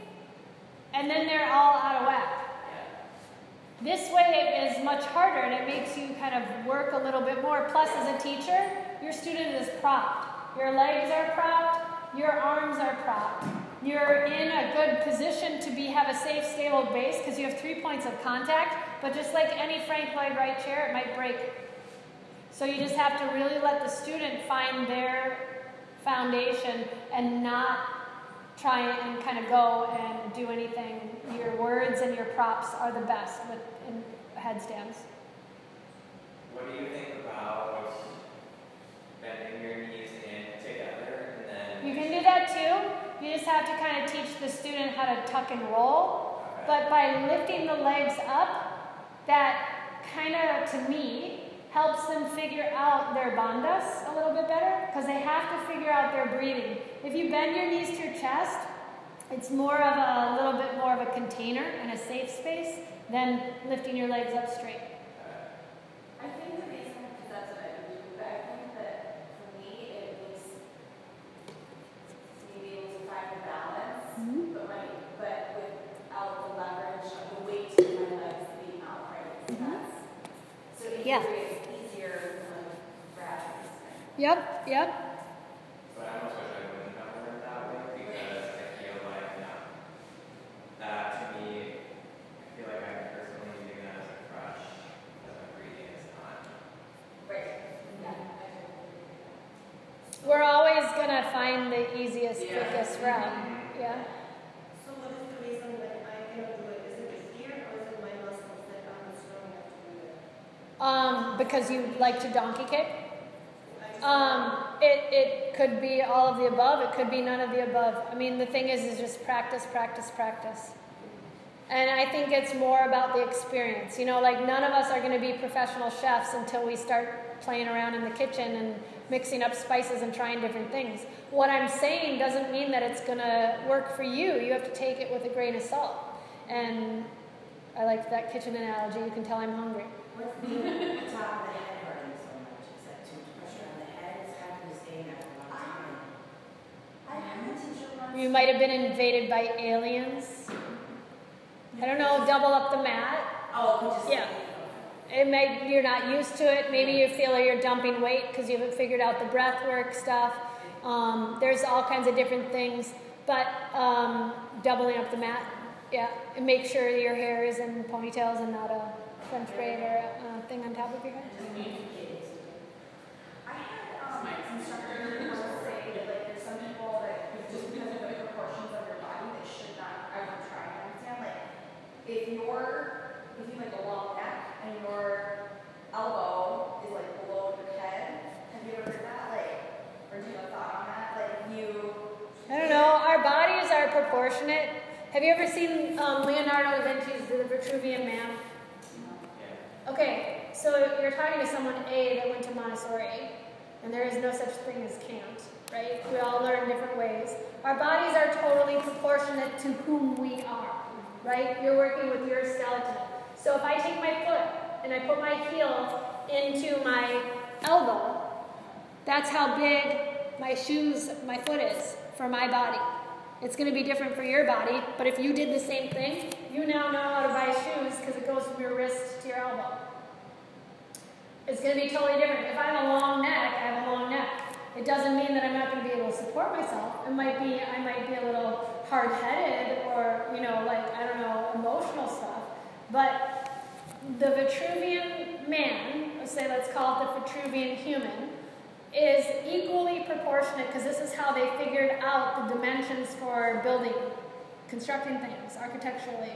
Speaker 1: and then they're all out of whack. This way it is much harder and it makes you kind of work a little bit more. Plus, as a teacher, your student is propped. Your legs are propped, your arms are propped. you're in a good position to be have a safe, stable base because you have three points of contact. But just like any Frank Lloyd Wright chair, it might break. So you just have to really let the student find their foundation and not try and kind of go and do anything. Your words and your props are the best with in headstands.
Speaker 6: What do you think about bending your knees in together and then?
Speaker 1: You can do that too. You just have to kind of teach the student how to tuck and roll. But by lifting the legs up, that kind of, to me, helps them figure out their bandhas a little bit better because they have to figure out their breathing. If you bend your knees to your chest, it's more of a, little bit more of a container and a safe space than lifting your legs up straight.
Speaker 4: I think the reason, because that's what I would do, but I think that for me, it was maybe able to find the balance,
Speaker 1: Mm-hmm.
Speaker 4: but my, but without the leverage of the weight of my legs being outright. So
Speaker 1: Mhm.
Speaker 4: that's, so in
Speaker 1: Yeah.
Speaker 4: theory, it's easier than grabbing.
Speaker 1: Yep, yep.
Speaker 6: But I almost wish I wouldn't have learned that way because I feel like um, that to me, I feel like I'm personally using that as a crutch because my breathing is not.
Speaker 4: Right. Yeah. I totally agree.
Speaker 1: We're always gonna find the easiest,
Speaker 5: Yeah.
Speaker 1: quickest route. Yeah.
Speaker 7: So what is the reason that I cannot do it? Is it the fear or is it my muscles that I'm not strong enough to do it?
Speaker 1: Um, because you like to donkey kick. Um, it, it could be all of the above. It could be none of the above. I mean, the thing is, is just practice, practice, practice. And I think it's more about the experience. You know, like none of us are going to be professional chefs until we start playing around in the kitchen and mixing up spices and trying different things. What I'm saying doesn't mean that it's going to work for you. You have to take it with a grain of salt. And I like that kitchen analogy. You can tell I'm hungry.
Speaker 3: What's the top of the head hurting so much? Is that too much pressure on the head? It's hard to stay there for a long time.
Speaker 4: I had a teacher once.
Speaker 1: You might have been invaded by aliens. I don't know, double up the mat.
Speaker 3: Oh, it could just.
Speaker 1: Yeah. It may, you're not used to it. Maybe you feel like you're dumping weight because you haven't figured out the breath work stuff. Um, there's all kinds of different things. But um, doubling up the mat, yeah. And make sure your hair is in ponytails and not a French braid or a uh, thing on top of your head.
Speaker 4: I had um, some instructor once say that like there's some people that just because of the proportions of your body they should not ever try handstand. Like if your if you have like a long neck and your elbow is like below your head, have you ever heard that? Like or do you have a thought on that? Like if you
Speaker 1: I don't know. Our bodies are proportionate. Have you ever seen um, Leonardo da Vinci's The Vitruvian Man? Okay, so you're talking to someone A that went to Montessori, and there is no such thing as can't, right? We all learn different ways. Our bodies are totally proportionate to whom we are, right? You're working with your skeleton. So if I take my foot and I put my heel into my elbow, that's how big my shoes, my foot is for my body. It's going to be different for your body, but if you did the same thing, you now know how to buy shoes because it goes from your wrist to your elbow. It's going to be totally different. If I have a long neck, I have a long neck. It doesn't mean that I'm not going to be able to support myself. It might be I might be a little hard-headed or you know like I don't know emotional stuff. But the Vitruvian man, say let's call it the Vitruvian human, is equally proportionate because this is how they figured out the dimensions for building, constructing things architecturally.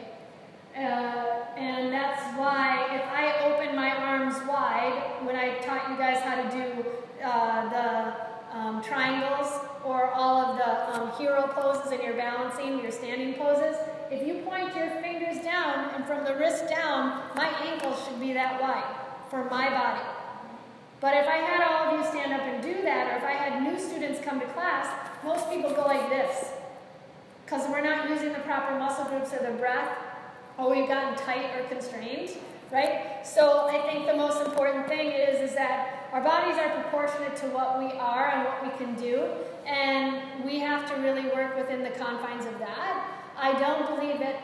Speaker 1: Uh, and that's why if I open my arms wide, when I taught you guys how to do uh, the um, triangles or all of the um, hero poses and your balancing, your standing poses, if you point your fingers down and from the wrist down, my ankles should be that wide for my body. But if I had all of you stand up and do that, or if I had new students come to class, most people go like this. Because we're not using the proper muscle groups or the breath, or we've gotten tight or constrained, right? So I think the most important thing is, is that our bodies are proportionate to what we are and what we can do, and we have to really work within the confines of that. I don't believe that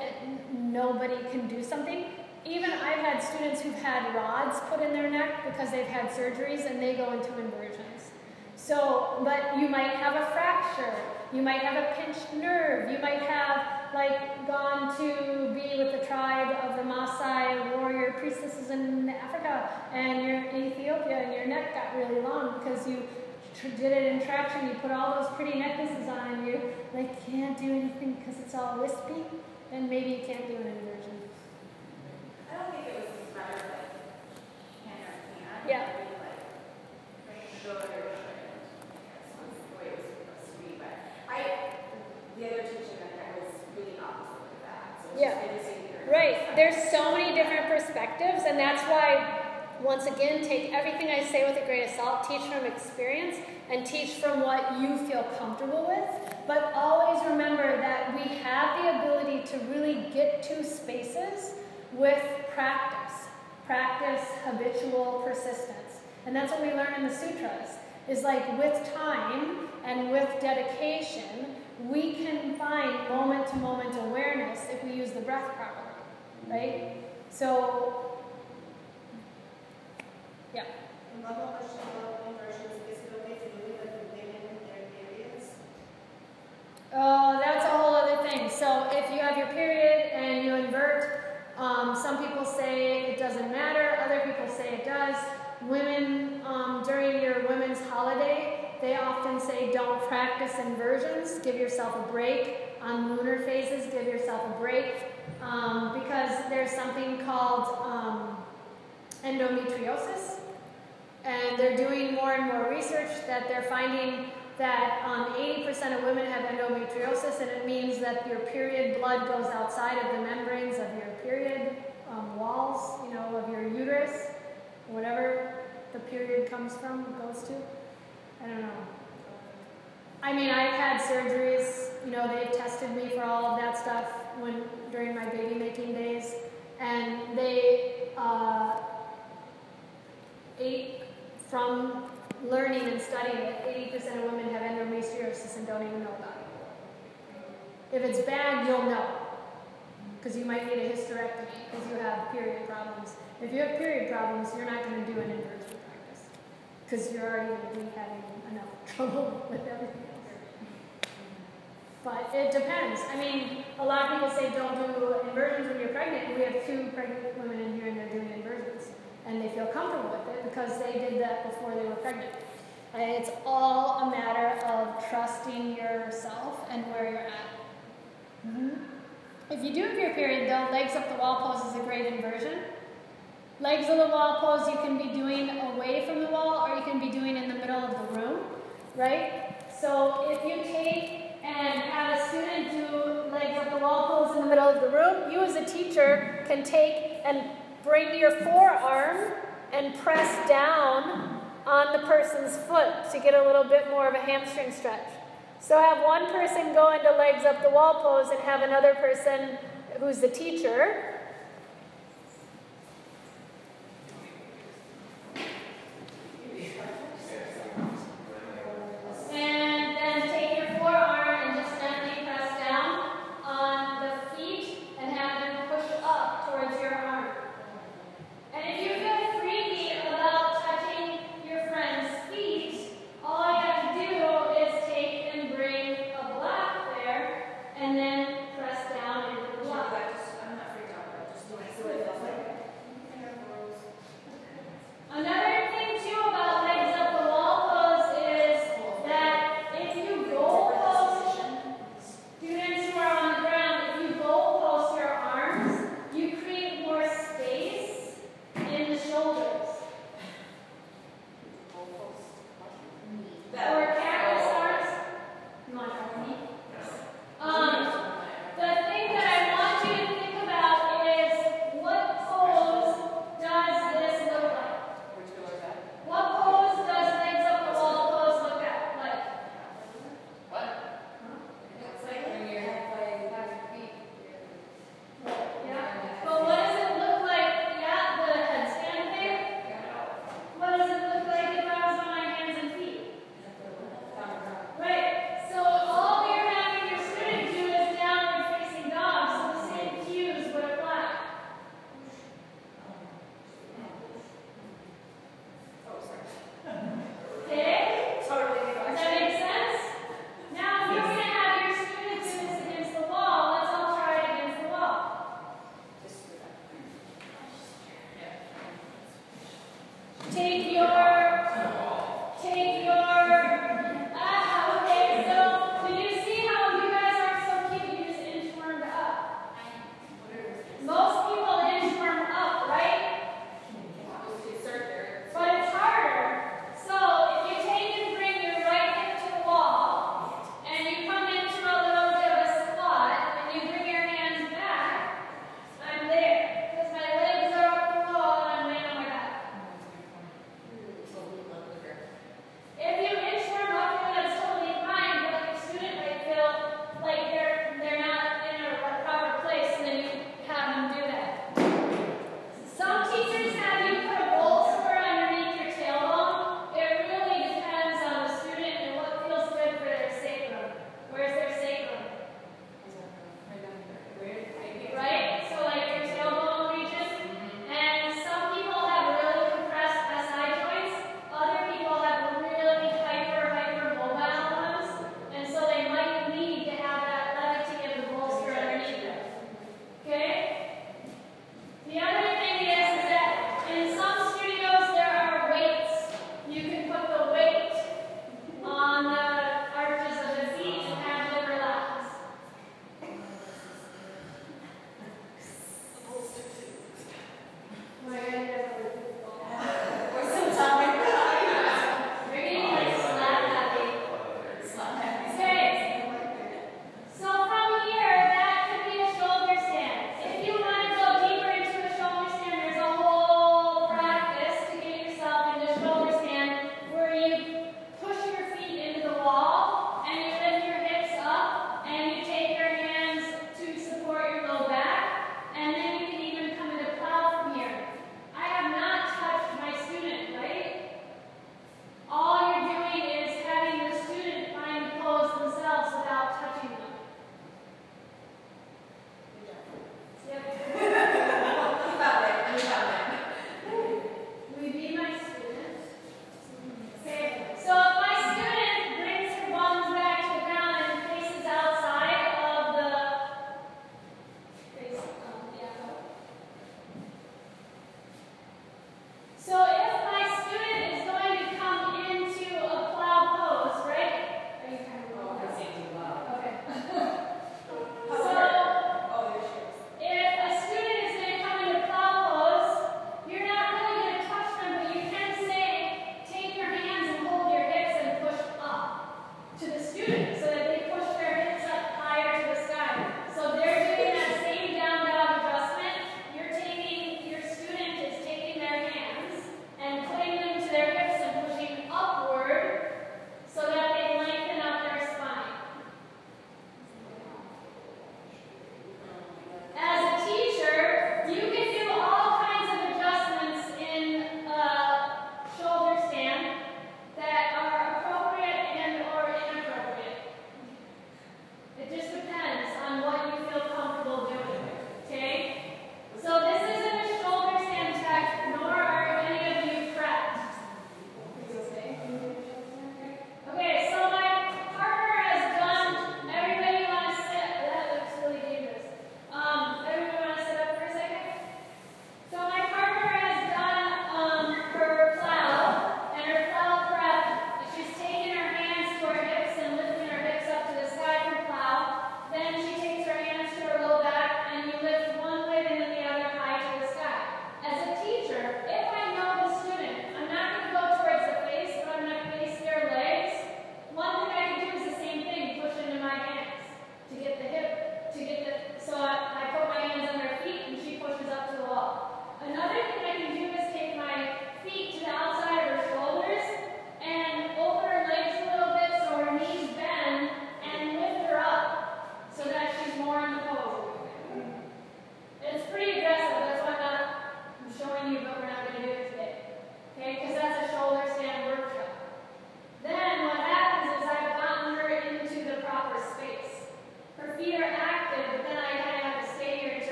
Speaker 1: nobody can do something. Even I've had students who've had rods put in their neck because they've had surgeries and they go into inversions. So, but you might have a fracture. You might have a pinched nerve. You might have like gone to be with the tribe of the Maasai warrior priestesses in Africa, and you're in Ethiopia, and your neck got really long because you did it in traction. You put all those pretty necklaces on, and you like can't do anything because it's all wispy, and maybe you can't do an inversion. Yeah.
Speaker 4: hear.
Speaker 1: Right. There's so many different perspectives, and that's why, once again, take everything I say with a grain of salt, teach from experience, and teach from what you feel comfortable with. But always remember that we have the ability to really get to spaces with practice. Practice, habitual persistence. And that's what we learn in the sutras. Is like with time and with dedication, we can find moment to moment awareness if we use the breath properly, right? So, yeah.
Speaker 7: And one more question about inversions, is it okay to do it with women in their periods?
Speaker 1: Oh, that's a whole other thing. So if you have your period and you invert, um, some people say it doesn't matter. Other people say it does. Women um, during your women's holiday, they often say don't practice inversions. Give yourself a break on lunar phases. Give yourself a break um, because there's something called um, endometriosis, and they're doing more and more research that they're finding that um, 80% of women have endometriosis, and it means that your period blood goes outside of the membranes of your period um, walls, you know, of your uterus, whatever the period comes from, goes to. I don't know. I mean, I've had surgeries, you know, they've tested me for all of that stuff when during my baby making days, and they uh, eight from learning and studying that 80% of women have endometriosis and don't even know about it. If it's bad, you'll know. Because you might need a hysterectomy because you have period problems. If you have period problems, you're not going to do an inversion practice because you're already having enough trouble with everything else. But it depends. I mean, a lot of people say don't do inversions when you're pregnant. We have two pregnant women in here and they're doing inversions and they feel comfortable with it because they did that before they were pregnant. And it's all a matter of trusting yourself and where you're at. Mhm. If you do have your period, though, legs up the wall pose is a great inversion. Legs of the wall pose you can be doing away from the wall or you can be doing in the middle of the room, right? So if you take and have a student do legs up the wall pose in the middle of the room, you as a teacher can take and bring your forearm and press down on the person's foot to get a little bit more of a hamstring stretch. So have one person go into legs up the wall pose and have another person who's the teacher And then take your forearm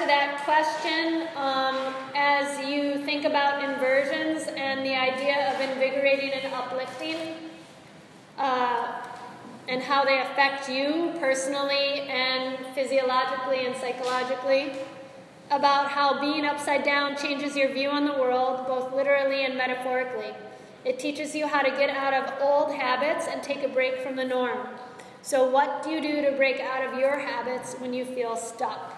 Speaker 1: to that question um, as you think about inversions and the idea of invigorating and uplifting. Uh, and how they affect you personally and physiologically and psychologically, about how being upside down changes your view on the world, both literally and metaphorically. It teaches you how to get out of old habits and take a break from the norm. So, what do you do to break out of your habits when you feel stuck?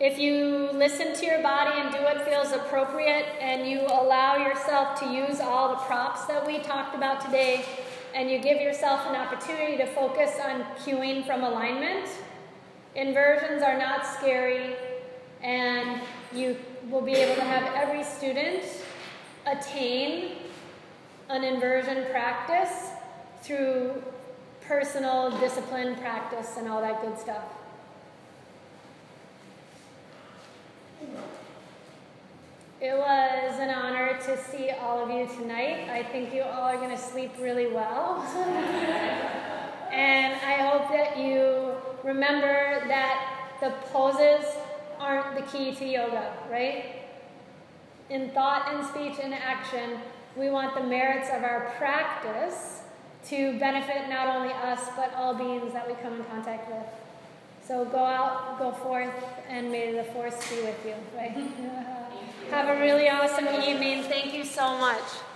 Speaker 1: If you listen to your body and do what feels appropriate, and you allow yourself to use all the props that we talked about today, and you give yourself an opportunity to focus on cueing from alignment, inversions are not scary, and you will be able to have every student attain an inversion practice through personal discipline practice and all that good stuff. It was an honor to see all of you tonight. I think you all are going to sleep really well. and I hope that you remember that the poses aren't the key to yoga, right? In thought and speech and action, we want the merits of our practice to benefit not only us, but all beings that we come in contact with. So go out, go forth, and may the force be with you, right? Have a really awesome evening. Thank you so much.